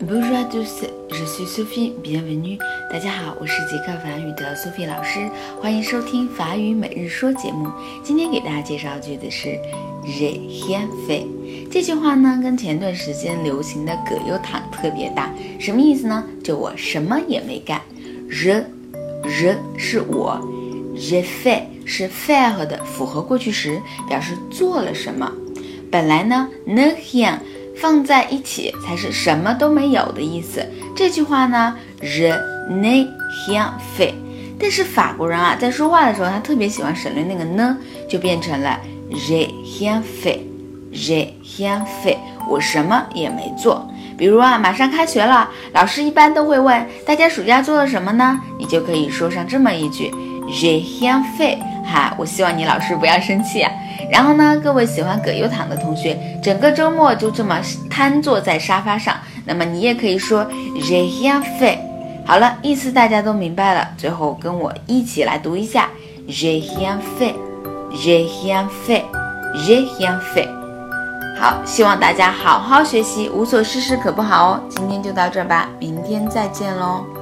Bonjour, tous, je suis Sophie, bienvenue. 大家好，我是捷克法语的 Sophie 老师，欢迎收听法语每日说节目。今天给大家介绍的句子是 j'ai rien fait。这句话呢，跟前段时间流行的葛优躺特别搭，什么意思呢？就我什么也没干。je je 是我，j'ai fait 是 FAIR 的复合过去时，表示做了什么。本来呢，ne rien。放在一起才是什么都没有的意思。这句话呢，je n'ai rien fait。但是法国人啊，在说话的时候，他特别喜欢省略那个呢，就变成了 j'ai rien fait，j'ai rien fait，我什么也没做。比如啊，马上开学了，老师一般都会问大家暑假做了什么呢？你就可以说上这么一句 j'ai rien fait。哈，我希望你老师不要生气啊。然后呢，各位喜欢葛优躺的同学，整个周末就这么瘫坐在沙发上，那么你也可以说 j'ai rien fei。好了，意思大家都明白了。最后跟我一起来读一下 j'ai rien fait，j'ai rien fait，j'ai rien fei。好，希望大家好好学习，无所事事可不好哦。今天就到这吧，明天再见喽。